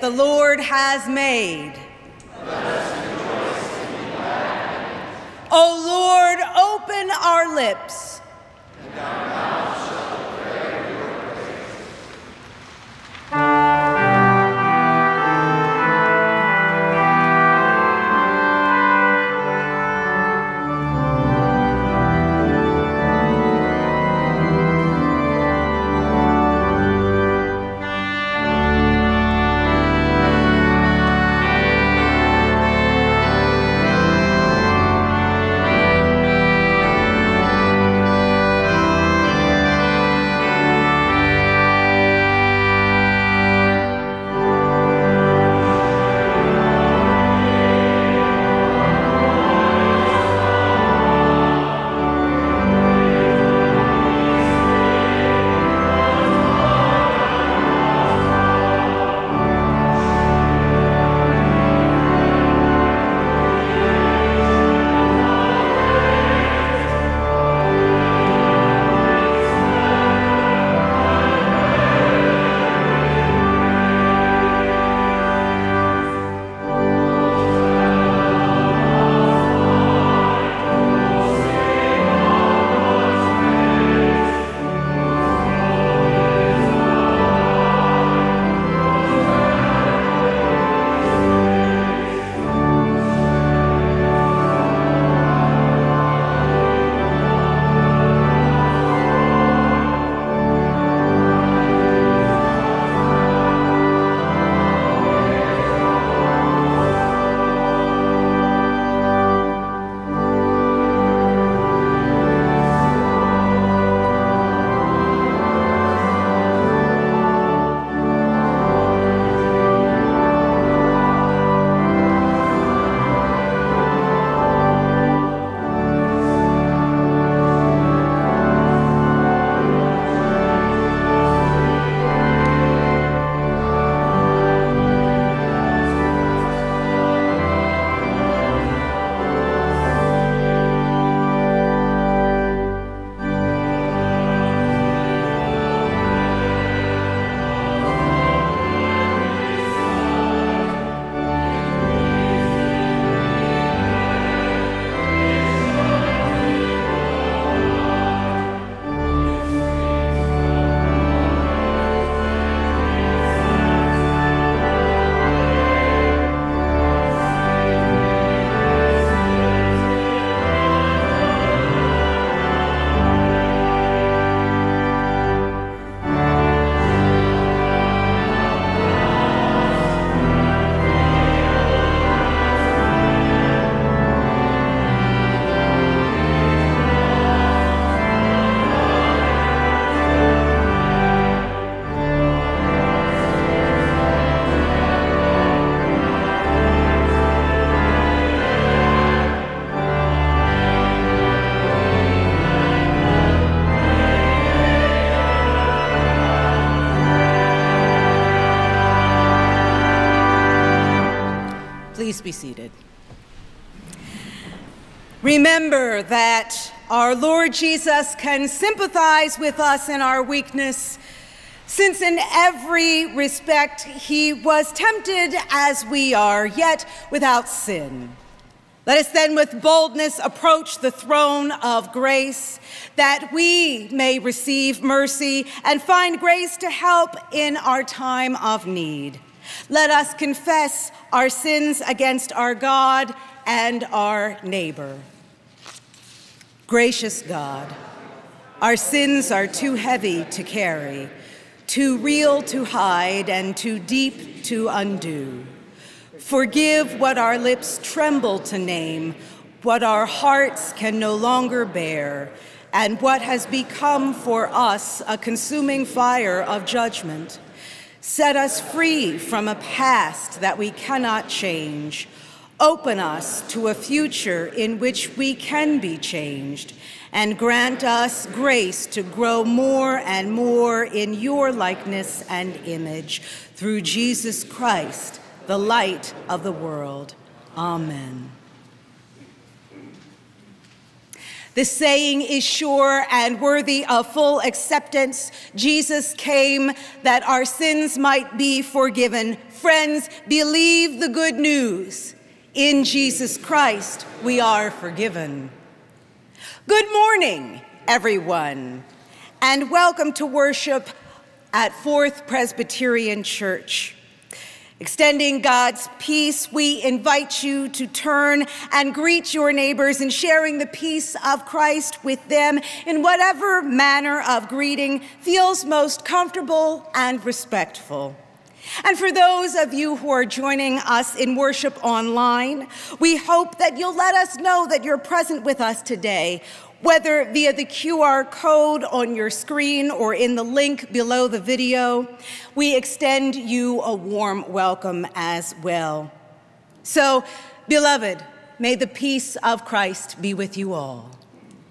the Lord Please be seated. Remember that our Lord Jesus can sympathize with us in our weakness, since in every respect he was tempted as we are, yet without sin. Let us then with boldness approach the throne of grace that we may receive mercy and find grace to help in our time of need. Let us confess our sins against our God and our neighbor. Gracious God, our sins are too heavy to carry, too real to hide, and too deep to undo. Forgive what our lips tremble to name, what our hearts can no longer bear, and what has become for us a consuming fire of judgment. Set us free from a past that we cannot change. Open us to a future in which we can be changed, and grant us grace to grow more and more in your likeness and image through Jesus Christ, the light of the world. Amen. The saying is sure and worthy of full acceptance. Jesus came that our sins might be forgiven. Friends, believe the good news. In Jesus Christ, we are forgiven. Good morning, everyone, and welcome to worship at Fourth Presbyterian Church. Extending God's peace, we invite you to turn and greet your neighbors and sharing the peace of Christ with them in whatever manner of greeting feels most comfortable and respectful. And for those of you who are joining us in worship online, we hope that you'll let us know that you're present with us today whether via the QR code on your screen or in the link below the video, we extend you a warm welcome as well. So, beloved, may the peace of Christ be with you all.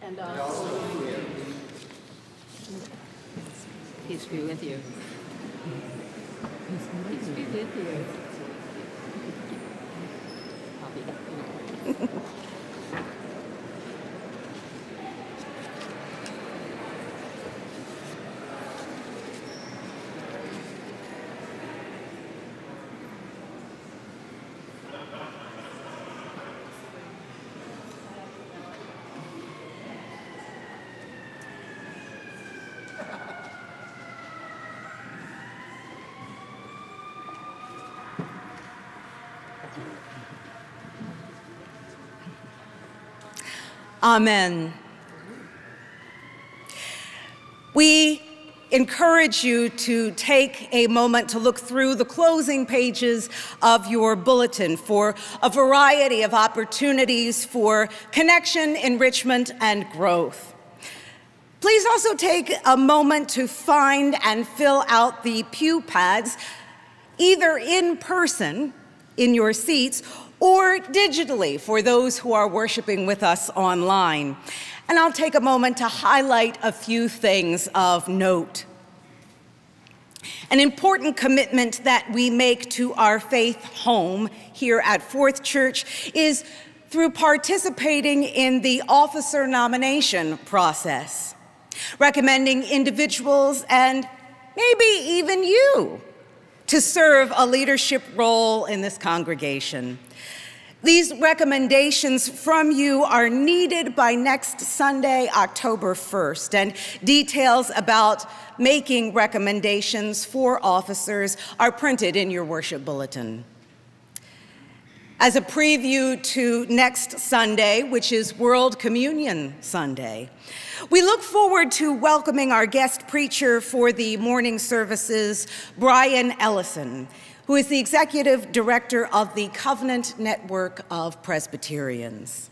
And also. Peace be with you. Peace be with you. Amen. We encourage you to take a moment to look through the closing pages of your bulletin for a variety of opportunities for connection, enrichment, and growth. Please also take a moment to find and fill out the pew pads, either in person in your seats or digitally for those who are worshiping with us online. And I'll take a moment to highlight a few things of note. An important commitment that we make to our faith home here at Fourth Church is through participating in the officer nomination process, recommending individuals and maybe even you to serve a leadership role in this congregation. These recommendations from you are needed by next Sunday, October 1st, and details about making recommendations for officers are printed in your worship bulletin. As a preview to next Sunday, which is World Communion Sunday, we look forward to welcoming our guest preacher for the morning services, Brian Ellison who is the executive director of the Covenant Network of Presbyterians.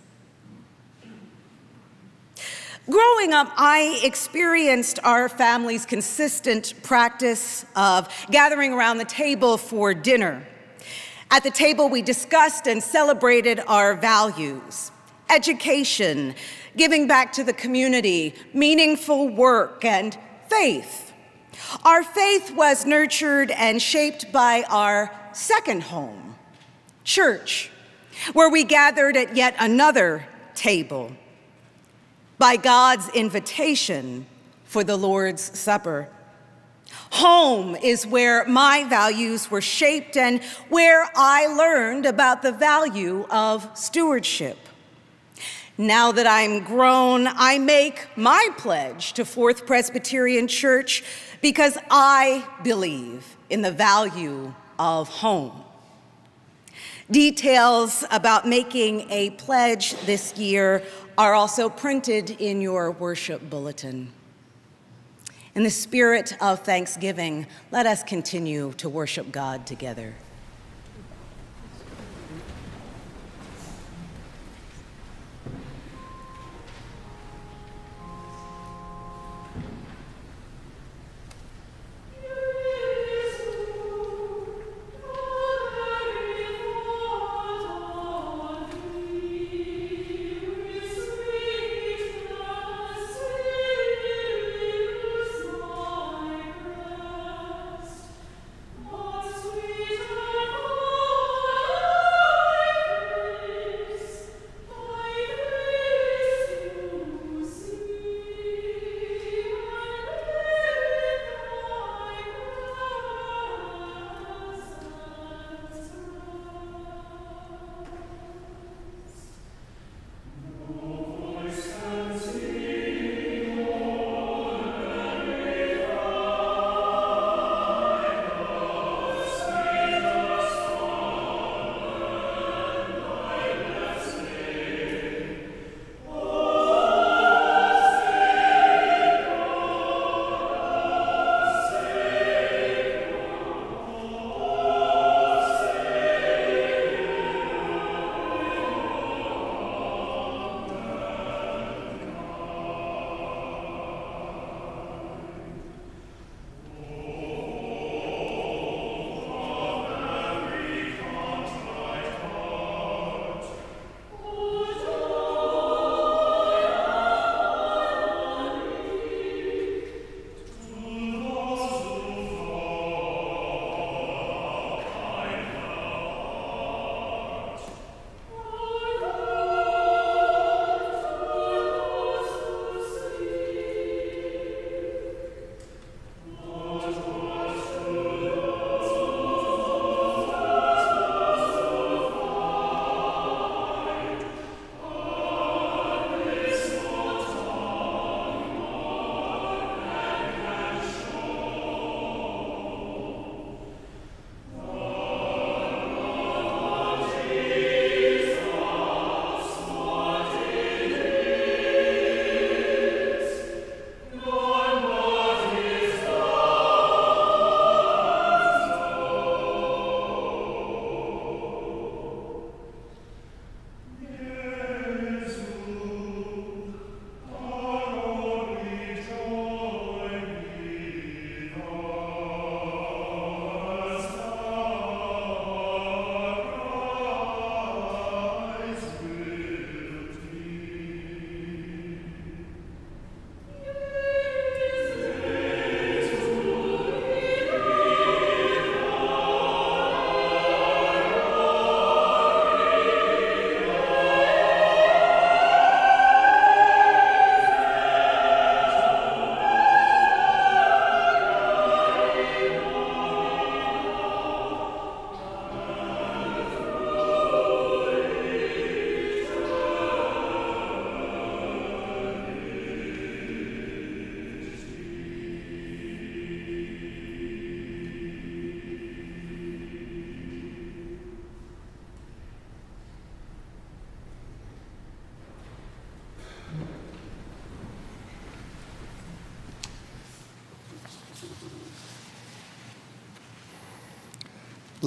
Growing up, I experienced our family's consistent practice of gathering around the table for dinner. At the table, we discussed and celebrated our values education, giving back to the community, meaningful work, and faith. Our faith was nurtured and shaped by our second home, church, where we gathered at yet another table by God's invitation for the Lord's Supper. Home is where my values were shaped and where I learned about the value of stewardship. Now that I'm grown, I make my pledge to Fourth Presbyterian Church because I believe in the value of home. Details about making a pledge this year are also printed in your worship bulletin. In the spirit of thanksgiving, let us continue to worship God together.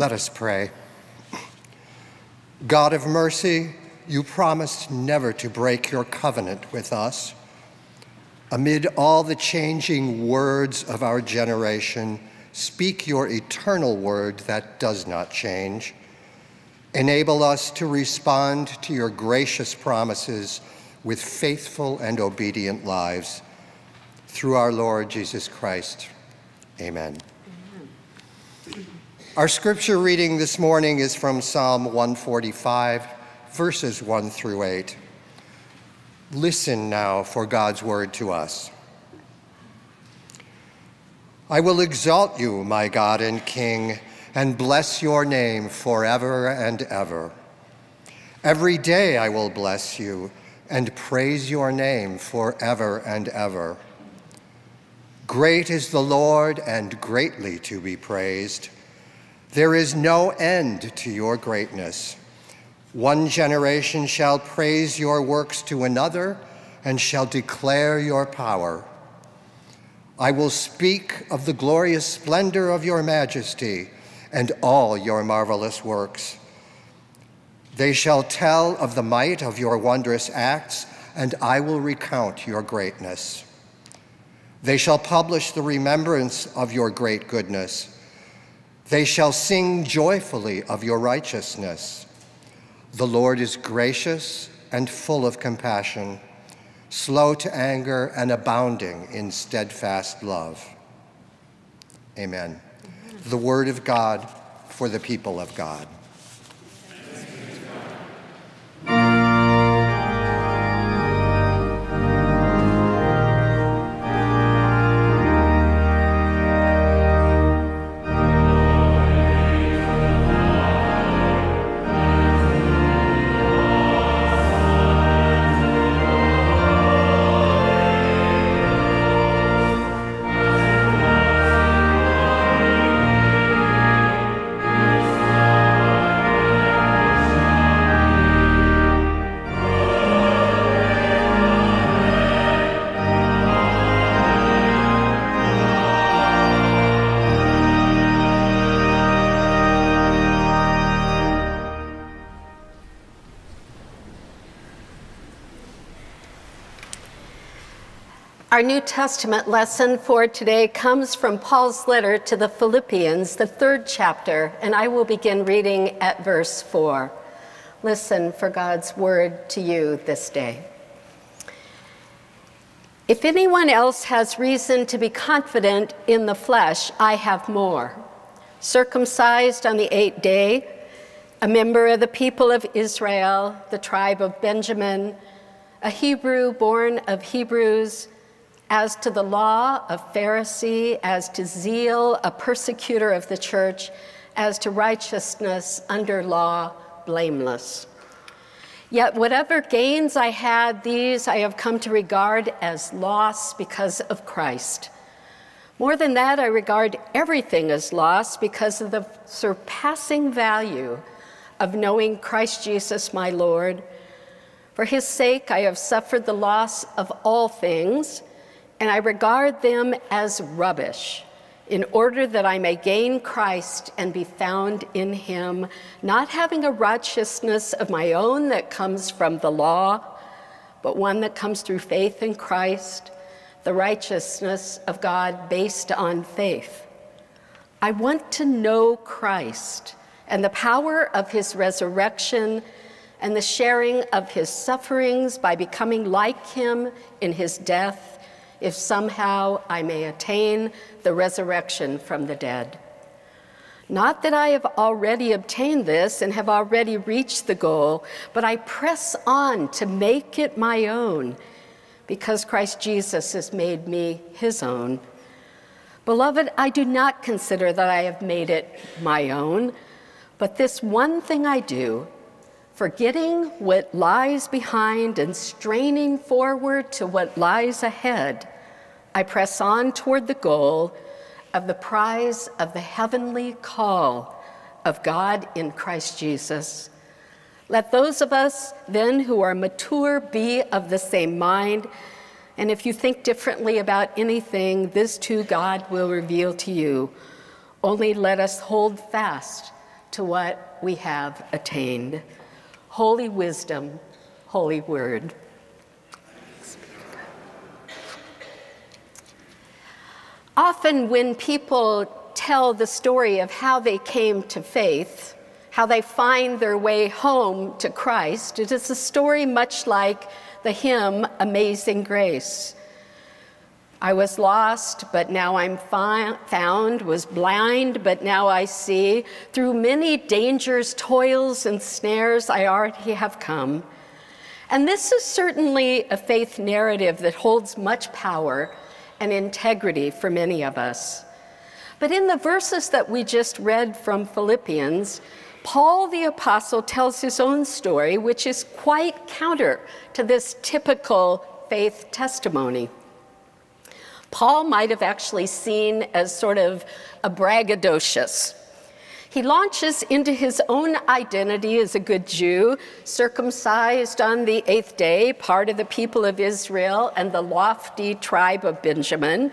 Let us pray. God of mercy, you promised never to break your covenant with us. Amid all the changing words of our generation, speak your eternal word that does not change. Enable us to respond to your gracious promises with faithful and obedient lives. Through our Lord Jesus Christ. Amen. Our scripture reading this morning is from Psalm 145, verses 1 through 8. Listen now for God's word to us. I will exalt you, my God and King, and bless your name forever and ever. Every day I will bless you and praise your name forever and ever. Great is the Lord and greatly to be praised. There is no end to your greatness. One generation shall praise your works to another and shall declare your power. I will speak of the glorious splendor of your majesty and all your marvelous works. They shall tell of the might of your wondrous acts, and I will recount your greatness. They shall publish the remembrance of your great goodness they shall sing joyfully of your righteousness. The Lord is gracious and full of compassion, slow to anger and abounding in steadfast love. Amen. The word of God for the people of God. Our New Testament lesson for today comes from Paul's letter to the Philippians, the third chapter, and I will begin reading at verse 4. Listen for God's word to you this day. If anyone else has reason to be confident in the flesh, I have more. Circumcised on the eighth day, a member of the people of Israel, the tribe of Benjamin, a Hebrew born of Hebrews, as to the law, a Pharisee, as to zeal, a persecutor of the church, as to righteousness under law, blameless. Yet whatever gains I had, these I have come to regard as loss because of Christ. More than that, I regard everything as loss because of the surpassing value of knowing Christ Jesus my Lord. For his sake, I have suffered the loss of all things and I regard them as rubbish in order that I may gain Christ and be found in him, not having a righteousness of my own that comes from the law, but one that comes through faith in Christ, the righteousness of God based on faith. I want to know Christ and the power of his resurrection and the sharing of his sufferings by becoming like him in his death if somehow I may attain the resurrection from the dead. Not that I have already obtained this and have already reached the goal, but I press on to make it my own because Christ Jesus has made me his own. Beloved, I do not consider that I have made it my own, but this one thing I do forgetting what lies behind and straining forward to what lies ahead, I press on toward the goal of the prize of the heavenly call of God in Christ Jesus. Let those of us then who are mature be of the same mind. And if you think differently about anything, this too God will reveal to you. Only let us hold fast to what we have attained. Holy wisdom, holy word. Often, when people tell the story of how they came to faith, how they find their way home to Christ, it is a story much like the hymn Amazing Grace. I was lost, but now I'm found, was blind, but now I see. Through many dangers, toils, and snares, I already have come. And this is certainly a faith narrative that holds much power and integrity for many of us. But in the verses that we just read from Philippians, Paul the Apostle tells his own story, which is quite counter to this typical faith testimony. Paul might have actually seen as sort of a braggadocious. He launches into his own identity as a good Jew, circumcised on the eighth day, part of the people of Israel and the lofty tribe of Benjamin,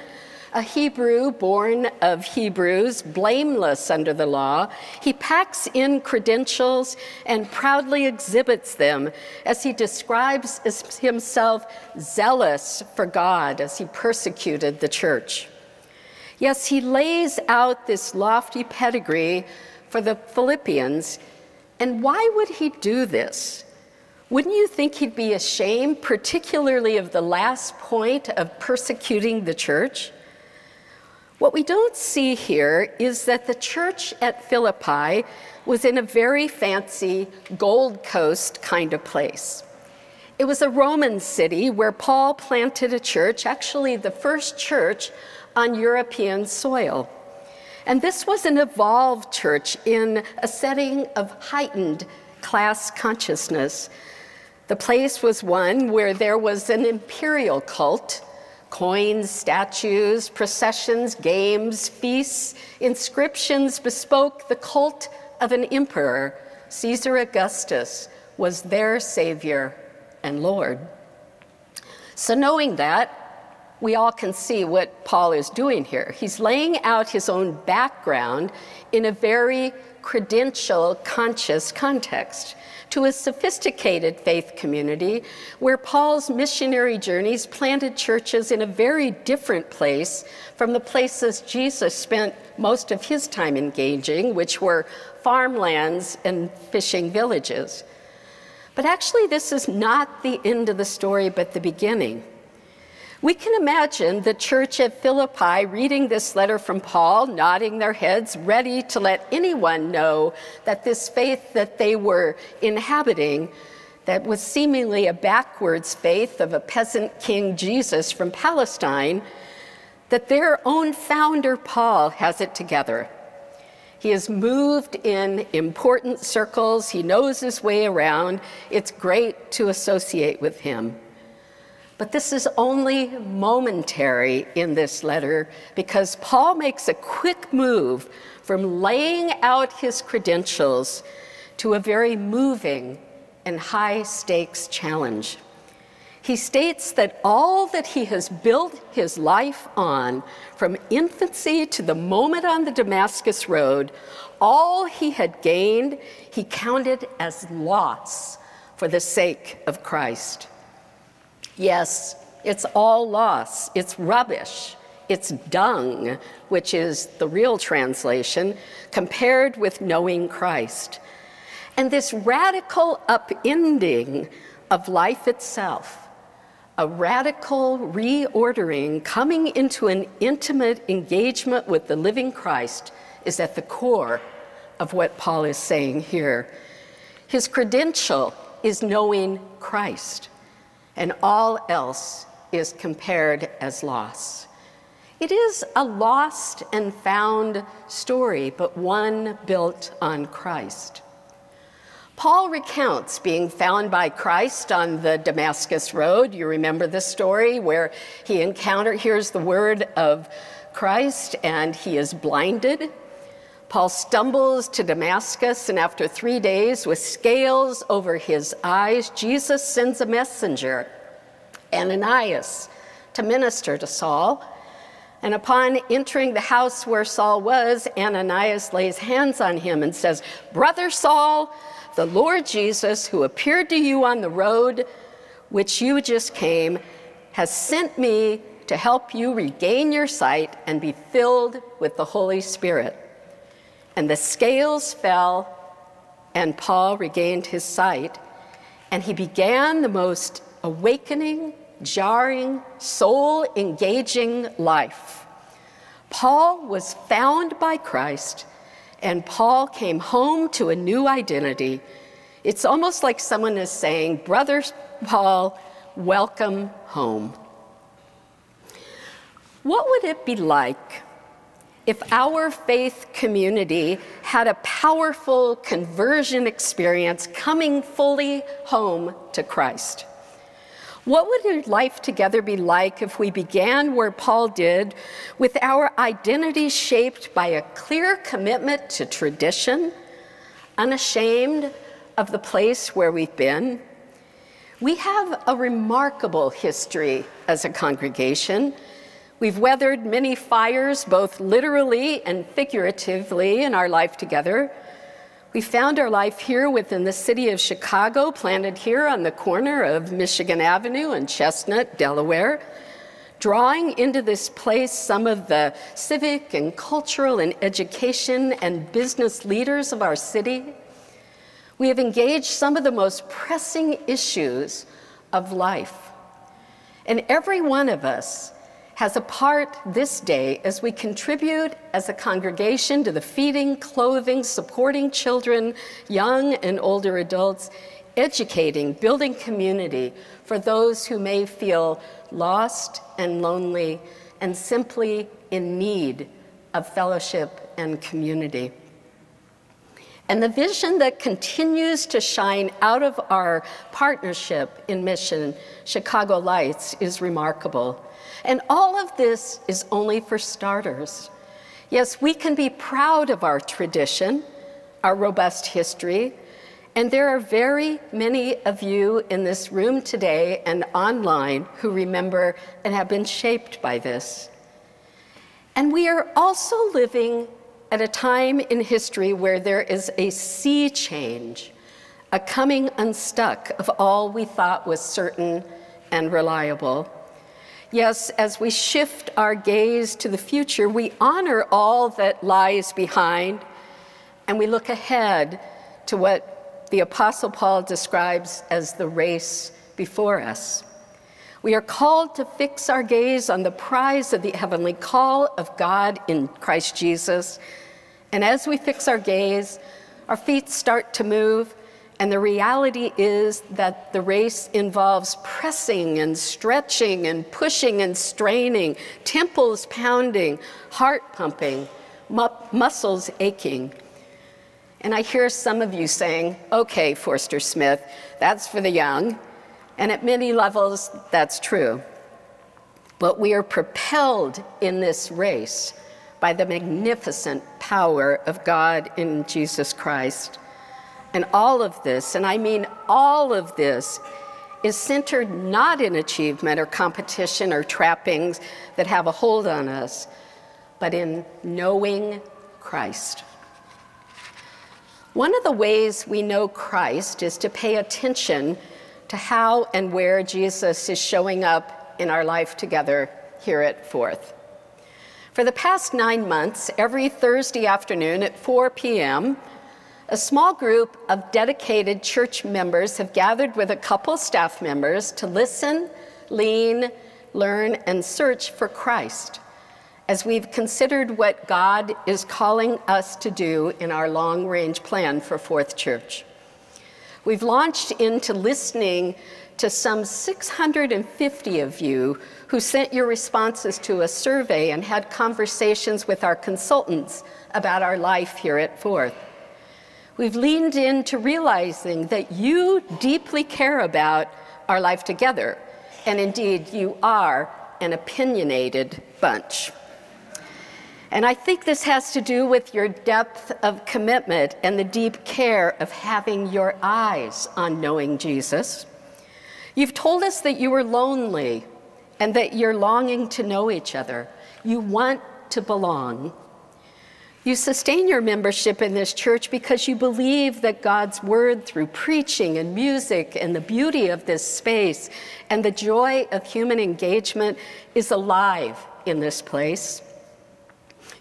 a Hebrew born of Hebrews, blameless under the law, he packs in credentials and proudly exhibits them as he describes himself zealous for God as he persecuted the church. Yes, he lays out this lofty pedigree for the Philippians. And why would he do this? Wouldn't you think he'd be ashamed, particularly of the last point of persecuting the church? What we don't see here is that the church at Philippi was in a very fancy Gold Coast kind of place. It was a Roman city where Paul planted a church, actually, the first church on European soil. And this was an evolved church in a setting of heightened class consciousness. The place was one where there was an imperial cult Coins, statues, processions, games, feasts, inscriptions bespoke the cult of an emperor. Caesar Augustus was their savior and Lord. So, knowing that, we all can see what Paul is doing here. He's laying out his own background in a very credential conscious context to a sophisticated faith community where Paul's missionary journeys planted churches in a very different place from the places Jesus spent most of his time engaging, which were farmlands and fishing villages. But actually, this is not the end of the story, but the beginning. We can imagine the church at Philippi reading this letter from Paul, nodding their heads, ready to let anyone know that this faith that they were inhabiting, that was seemingly a backwards faith of a peasant king Jesus from Palestine, that their own founder, Paul, has it together. He has moved in important circles, he knows his way around. It's great to associate with him. But this is only momentary in this letter because Paul makes a quick move from laying out his credentials to a very moving and high stakes challenge. He states that all that he has built his life on, from infancy to the moment on the Damascus Road, all he had gained, he counted as loss for the sake of Christ. Yes, it's all loss, it's rubbish, it's dung, which is the real translation, compared with knowing Christ. And this radical upending of life itself, a radical reordering, coming into an intimate engagement with the living Christ, is at the core of what Paul is saying here. His credential is knowing Christ and all else is compared as loss. It is a lost and found story, but one built on Christ. Paul recounts being found by Christ on the Damascus Road. You remember the story where he encountered, hears the word of Christ, and he is blinded. Paul stumbles to Damascus, and after three days, with scales over his eyes, Jesus sends a messenger, Ananias, to minister to Saul. And upon entering the house where Saul was, Ananias lays hands on him and says, Brother Saul, the Lord Jesus, who appeared to you on the road which you just came, has sent me to help you regain your sight and be filled with the Holy Spirit. And the scales fell, and Paul regained his sight, and he began the most awakening, jarring, soul engaging life. Paul was found by Christ, and Paul came home to a new identity. It's almost like someone is saying, Brother Paul, welcome home. What would it be like if our faith community had a powerful conversion experience coming fully home to Christ? What would life together be like if we began where Paul did, with our identity shaped by a clear commitment to tradition, unashamed of the place where we've been? We have a remarkable history as a congregation. We've weathered many fires, both literally and figuratively, in our life together. We found our life here within the city of Chicago, planted here on the corner of Michigan Avenue and Chestnut, Delaware, drawing into this place some of the civic and cultural and education and business leaders of our city. We have engaged some of the most pressing issues of life. And every one of us has a part this day as we contribute as a congregation to the feeding, clothing, supporting children, young and older adults, educating, building community for those who may feel lost and lonely and simply in need of fellowship and community. And the vision that continues to shine out of our partnership in mission, Chicago Lights, is remarkable. And all of this is only for starters. Yes, we can be proud of our tradition, our robust history, and there are very many of you in this room today and online who remember and have been shaped by this. And we are also living at a time in history where there is a sea change, a coming unstuck of all we thought was certain and reliable. Yes, as we shift our gaze to the future, we honor all that lies behind and we look ahead to what the Apostle Paul describes as the race before us. We are called to fix our gaze on the prize of the heavenly call of God in Christ Jesus. And as we fix our gaze, our feet start to move and the reality is that the race involves pressing and stretching and pushing and straining, temples pounding, heart pumping, mu muscles aching. And I hear some of you saying, okay, Forster Smith, that's for the young. And at many levels, that's true. But we are propelled in this race by the magnificent power of God in Jesus Christ. And all of this, and I mean all of this, is centered not in achievement or competition or trappings that have a hold on us, but in knowing Christ. One of the ways we know Christ is to pay attention to how and where Jesus is showing up in our life together here at Fourth. For the past nine months, every Thursday afternoon at 4 p.m., a small group of dedicated church members have gathered with a couple staff members to listen, lean, learn, and search for Christ as we've considered what God is calling us to do in our long range plan for Fourth Church. We've launched into listening to some 650 of you who sent your responses to a survey and had conversations with our consultants about our life here at Fourth. We've leaned into realizing that you deeply care about our life together, and indeed, you are an opinionated bunch. And I think this has to do with your depth of commitment and the deep care of having your eyes on knowing Jesus. You've told us that you were lonely and that you're longing to know each other. You want to belong. You sustain your membership in this church because you believe that God's word, through preaching and music and the beauty of this space and the joy of human engagement, is alive in this place.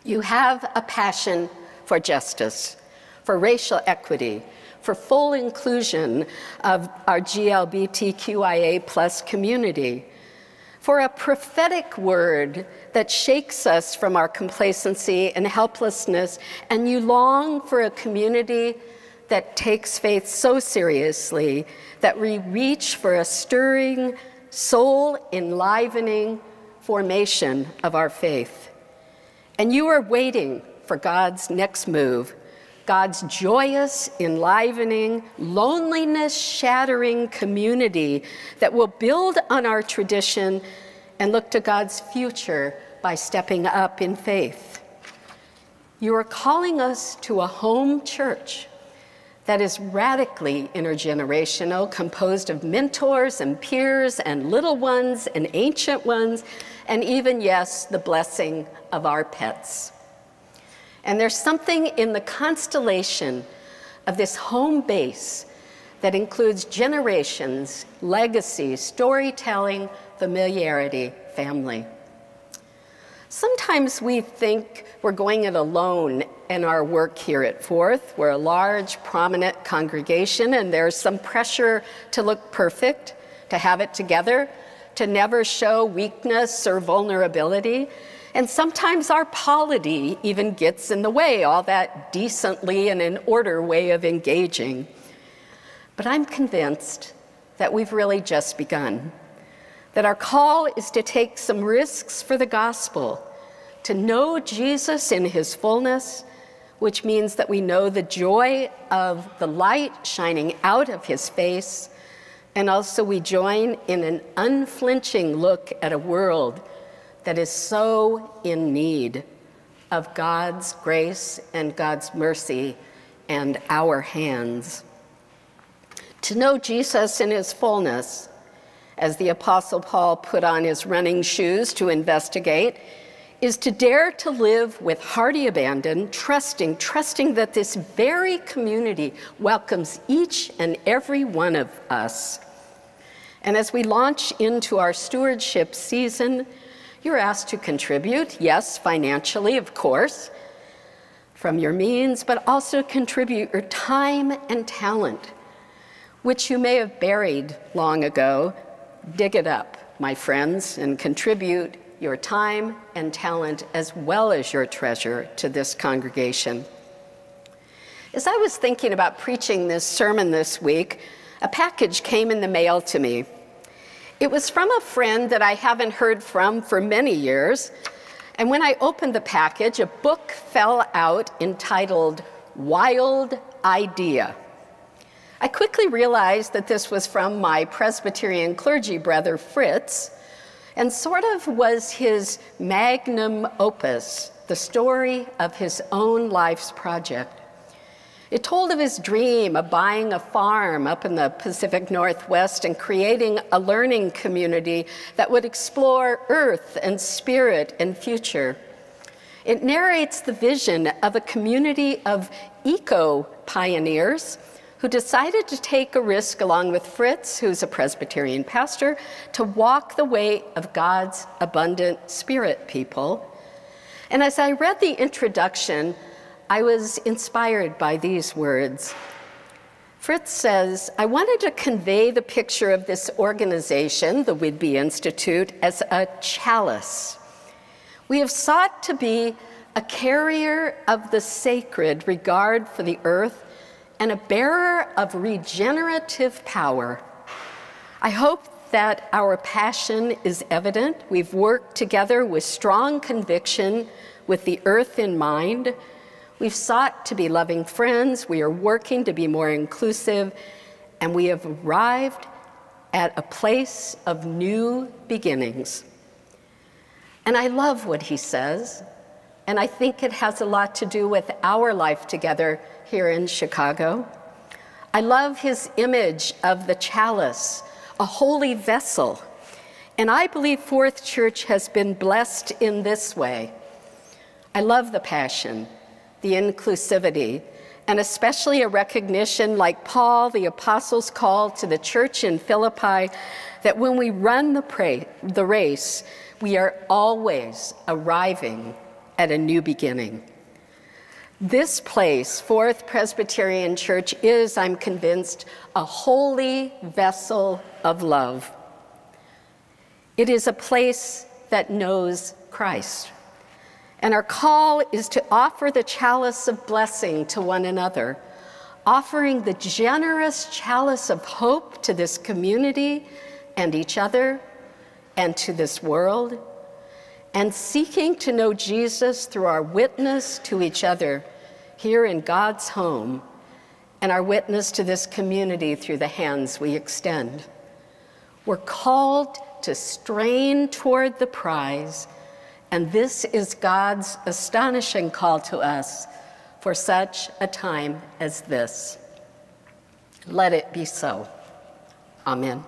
You have a passion for justice, for racial equity, for full inclusion of our GLBTQIA plus community for a prophetic word that shakes us from our complacency and helplessness, and you long for a community that takes faith so seriously that we reach for a stirring, soul enlivening formation of our faith. And you are waiting for God's next move God's joyous, enlivening, loneliness shattering community that will build on our tradition and look to God's future by stepping up in faith. You are calling us to a home church that is radically intergenerational, composed of mentors and peers and little ones and ancient ones, and even, yes, the blessing of our pets. And there's something in the constellation of this home base that includes generations, legacy, storytelling, familiarity, family. Sometimes we think we're going it alone in our work here at Fourth. We're a large, prominent congregation, and there's some pressure to look perfect, to have it together, to never show weakness or vulnerability. And sometimes our polity even gets in the way, all that decently and in order way of engaging. But I'm convinced that we've really just begun. That our call is to take some risks for the gospel, to know Jesus in his fullness, which means that we know the joy of the light shining out of his face, and also we join in an unflinching look at a world that is so in need of God's grace and God's mercy and our hands. To know Jesus in his fullness, as the Apostle Paul put on his running shoes to investigate, is to dare to live with hearty abandon, trusting, trusting that this very community welcomes each and every one of us. And as we launch into our stewardship season, you're asked to contribute, yes, financially, of course, from your means, but also contribute your time and talent, which you may have buried long ago. Dig it up, my friends, and contribute your time and talent as well as your treasure to this congregation. As I was thinking about preaching this sermon this week, a package came in the mail to me. It was from a friend that I haven't heard from for many years. And when I opened the package, a book fell out entitled Wild Idea. I quickly realized that this was from my Presbyterian clergy brother, Fritz, and sort of was his magnum opus, the story of his own life's project. It told of his dream of buying a farm up in the Pacific Northwest and creating a learning community that would explore earth and spirit and future. It narrates the vision of a community of eco pioneers who decided to take a risk along with Fritz, who's a Presbyterian pastor, to walk the way of God's abundant spirit people. And as I read the introduction, I was inspired by these words. Fritz says, I wanted to convey the picture of this organization, the Whidbey Institute, as a chalice. We have sought to be a carrier of the sacred regard for the earth and a bearer of regenerative power. I hope that our passion is evident. We've worked together with strong conviction, with the earth in mind We've sought to be loving friends, we are working to be more inclusive, and we have arrived at a place of new beginnings. And I love what he says, and I think it has a lot to do with our life together here in Chicago. I love his image of the chalice, a holy vessel. And I believe Fourth Church has been blessed in this way. I love the passion, the inclusivity, and especially a recognition like Paul, the apostle's call to the church in Philippi, that when we run the, the race, we are always arriving at a new beginning. This place, Fourth Presbyterian Church, is, I'm convinced, a holy vessel of love. It is a place that knows Christ. And our call is to offer the chalice of blessing to one another, offering the generous chalice of hope to this community and each other and to this world, and seeking to know Jesus through our witness to each other here in God's home and our witness to this community through the hands we extend. We're called to strain toward the prize and this is God's astonishing call to us for such a time as this. Let it be so. Amen.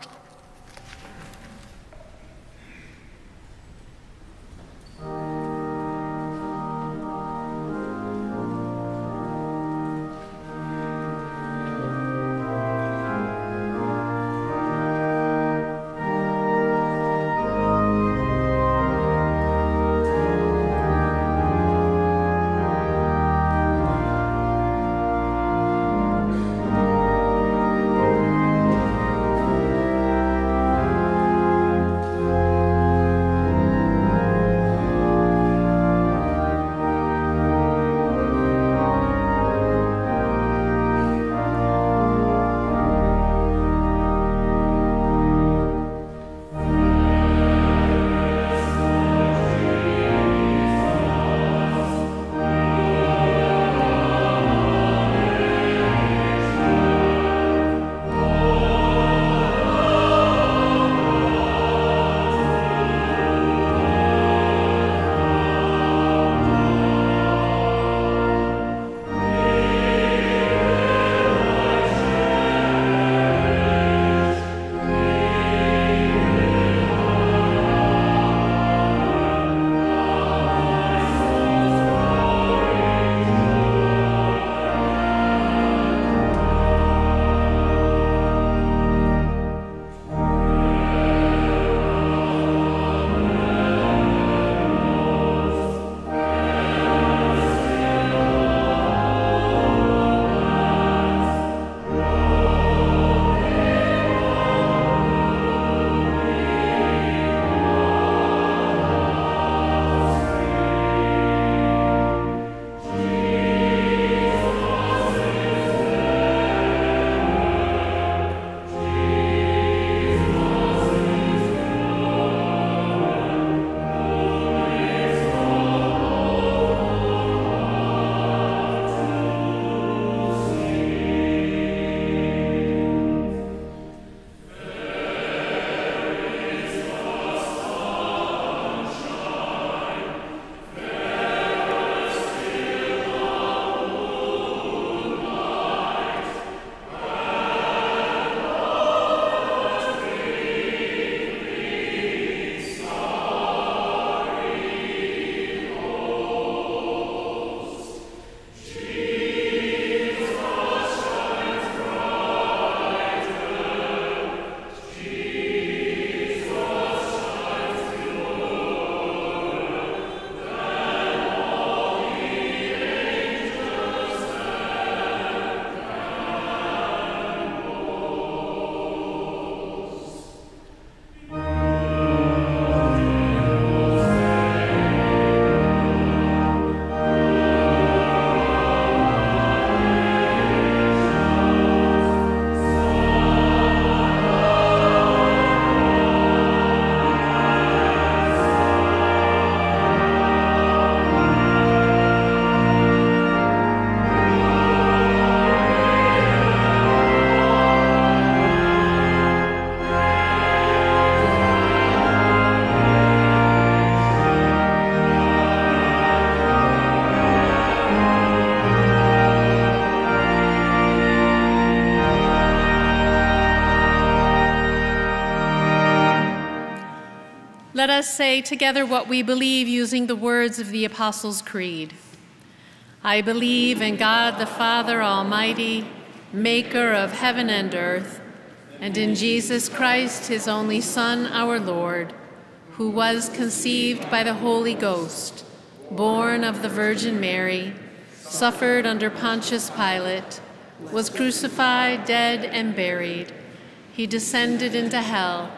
Let us say together what we believe using the words of the Apostles' Creed. I believe in God the Father Almighty, maker of heaven and earth, and in Jesus Christ, his only Son, our Lord, who was conceived by the Holy Ghost, born of the Virgin Mary, suffered under Pontius Pilate, was crucified, dead, and buried. He descended into hell.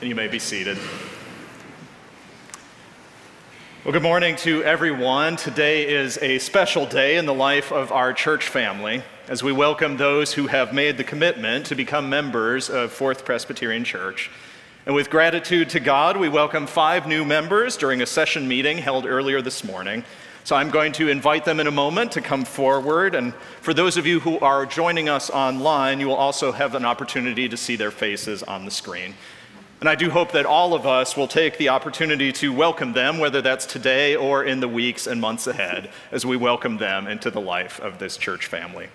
And you may be seated. Well, good morning to everyone. Today is a special day in the life of our church family as we welcome those who have made the commitment to become members of Fourth Presbyterian Church. And with gratitude to God, we welcome five new members during a session meeting held earlier this morning. So I'm going to invite them in a moment to come forward. And for those of you who are joining us online, you will also have an opportunity to see their faces on the screen. And I do hope that all of us will take the opportunity to welcome them, whether that's today or in the weeks and months ahead, as we welcome them into the life of this church family.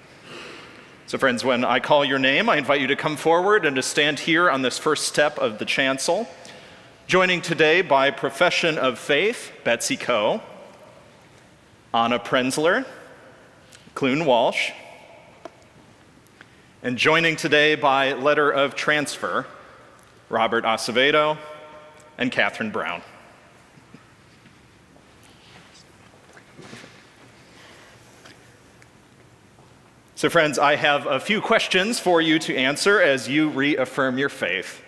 So, friends, when I call your name, I invite you to come forward and to stand here on this first step of the chancel. Joining today by profession of faith, Betsy Coe, Anna Prenzler, Clune Walsh, and joining today by letter of transfer, Robert Acevedo, and Catherine Brown. So, friends, I have a few questions for you to answer as you reaffirm your faith.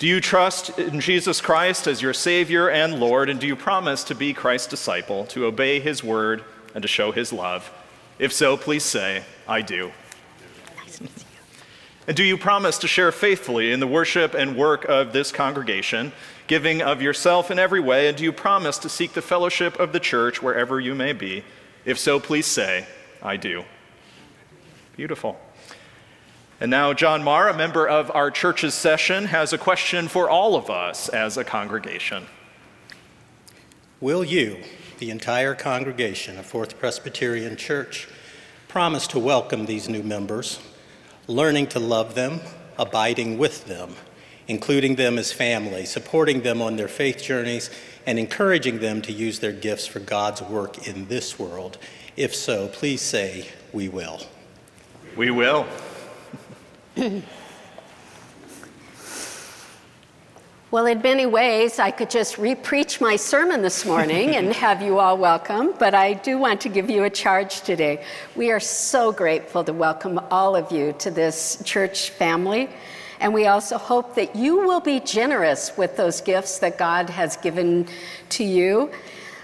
Do you trust in Jesus Christ as your Savior and Lord, and do you promise to be Christ's disciple, to obey His word, and to show His love? If so, please say, I do. And do you promise to share faithfully in the worship and work of this congregation, giving of yourself in every way? And do you promise to seek the fellowship of the church wherever you may be? If so, please say, I do. Beautiful. And now, John Marr, a member of our church's session, has a question for all of us as a congregation. Will you, the entire congregation of Fourth Presbyterian Church, promise to welcome these new members? Learning to love them, abiding with them, including them as family, supporting them on their faith journeys, and encouraging them to use their gifts for God's work in this world. If so, please say, We will. We will. Well, in many ways, I could just repreach my sermon this morning and have you all welcome, but I do want to give you a charge today. We are so grateful to welcome all of you to this church family, and we also hope that you will be generous with those gifts that God has given to you.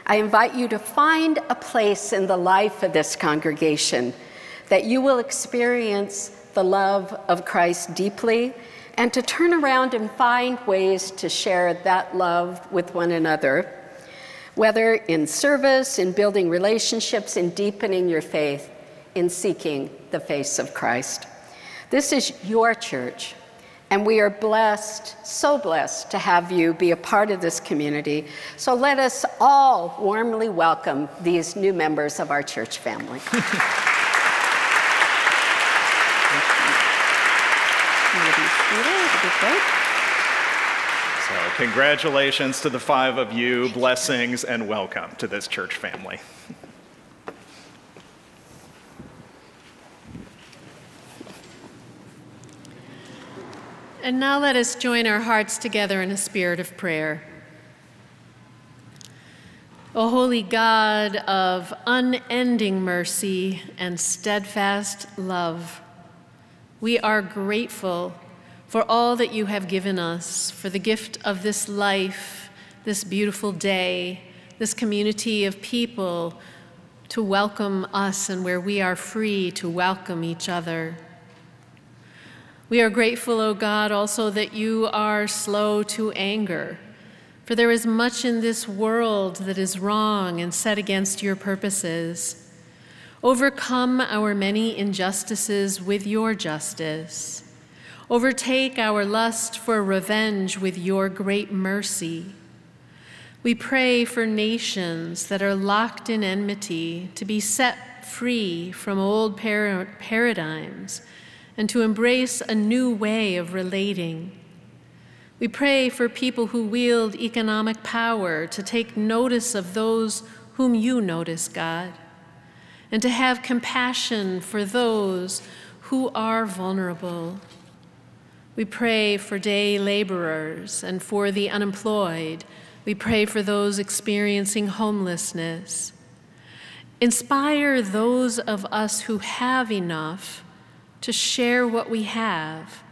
I invite you to find a place in the life of this congregation that you will experience the love of Christ deeply and to turn around and find ways to share that love with one another, whether in service, in building relationships, in deepening your faith, in seeking the face of Christ. This is your church, and we are blessed, so blessed to have you be a part of this community. So let us all warmly welcome these new members of our church family. So, congratulations to the five of you, blessings, and welcome to this church family. And now let us join our hearts together in a spirit of prayer. O holy God of unending mercy and steadfast love, we are grateful for all that you have given us, for the gift of this life, this beautiful day, this community of people to welcome us and where we are free to welcome each other. We are grateful, O God, also that you are slow to anger, for there is much in this world that is wrong and set against your purposes. Overcome our many injustices with your justice. Overtake our lust for revenge with your great mercy. We pray for nations that are locked in enmity to be set free from old par- paradigms and to embrace a new way of relating. We pray for people who wield economic power to take notice of those whom you notice, God, and to have compassion for those who are vulnerable. We pray for day laborers and for the unemployed. We pray for those experiencing homelessness. Inspire those of us who have enough to share what we have,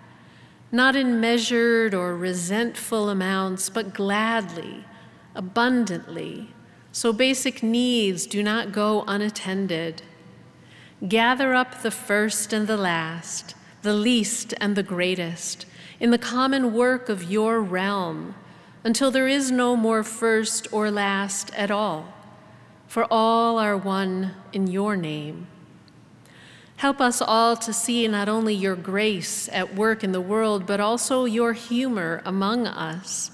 not in measured or resentful amounts, but gladly, abundantly, so basic needs do not go unattended. Gather up the first and the last, the least and the greatest, in the common work of your realm, until there is no more first or last at all, for all are one in your name. Help us all to see not only your grace at work in the world, but also your humor among us,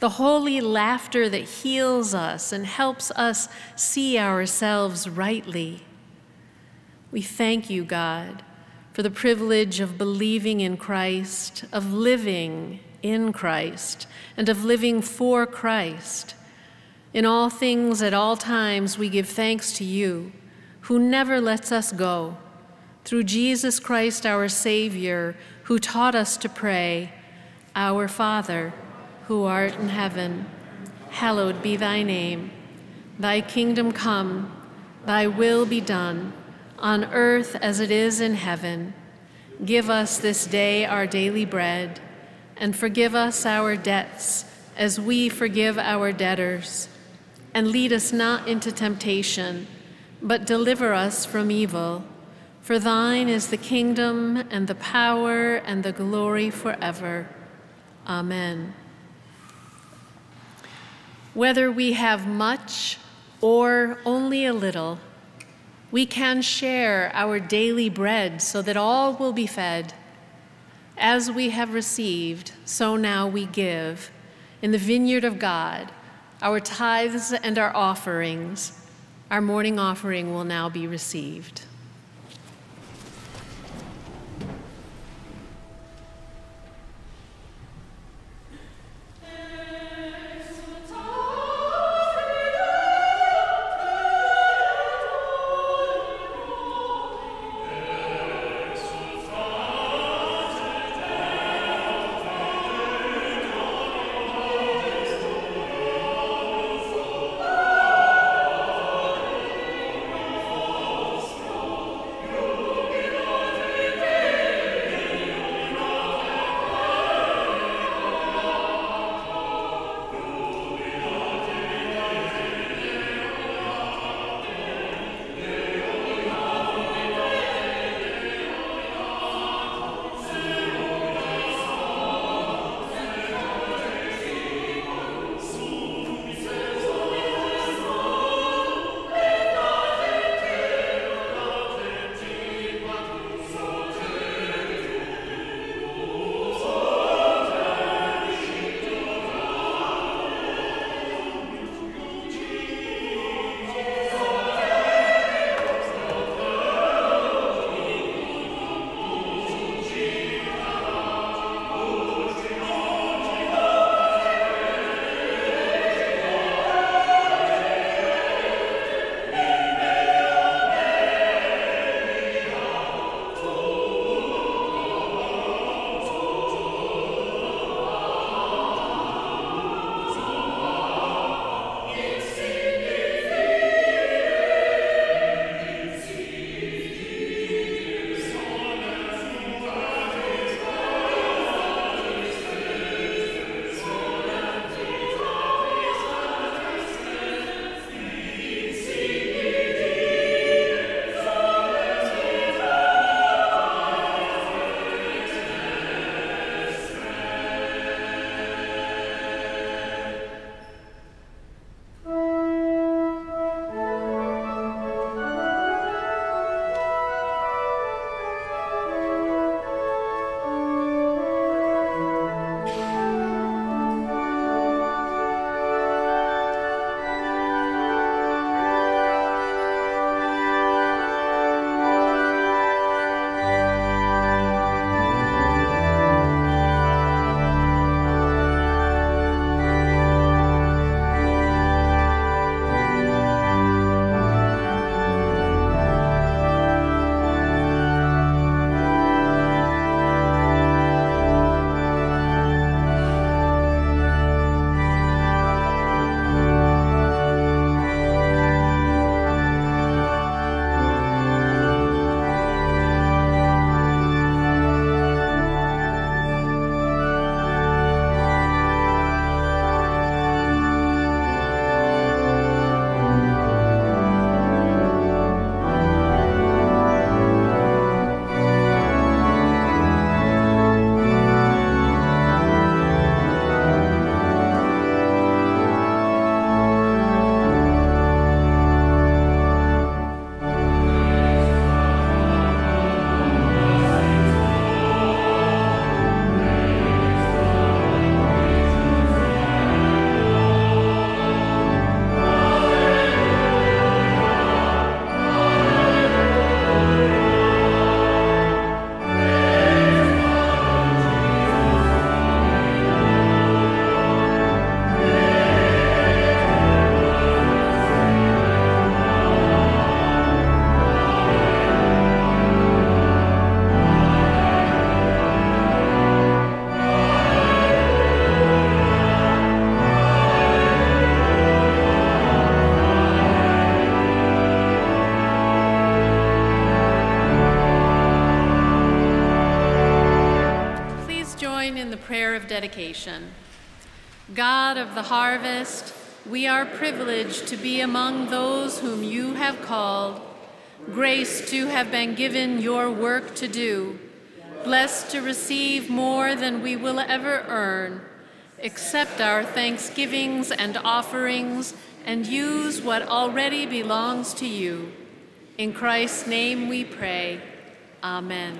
the holy laughter that heals us and helps us see ourselves rightly. We thank you, God, for the privilege of believing in Christ, of living in Christ, and of living for Christ. In all things, at all times, we give thanks to you, who never lets us go through Jesus Christ, our Savior, who taught us to pray, Our Father, who art in heaven, hallowed be thy name. Thy kingdom come, thy will be done, on earth as it is in heaven. Give us this day our daily bread, and forgive us our debts as we forgive our debtors. And lead us not into temptation, but deliver us from evil. For thine is the kingdom and the power and the glory forever. Amen. Whether we have much or only a little, we can share our daily bread so that all will be fed. As we have received, so now we give. In the vineyard of God, our tithes and our offerings, our morning offering will now be received. Dedication. God of the harvest, we are privileged to be among those whom you have called, grace to have been given your work to do, blessed to receive more than we will ever earn. Accept our thanksgivings and offerings and use what already belongs to you. In Christ's name we pray. Amen.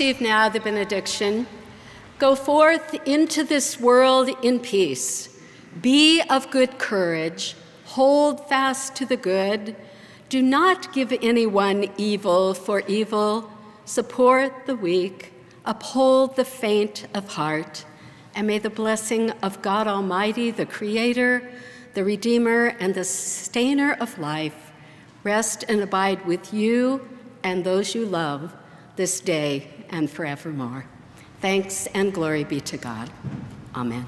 Receive now the benediction. Go forth into this world in peace. Be of good courage. Hold fast to the good. Do not give anyone evil for evil. Support the weak. Uphold the faint of heart. And may the blessing of God Almighty, the Creator, the Redeemer, and the Sustainer of life rest and abide with you and those you love this day and forevermore. Thanks and glory be to God. Amen.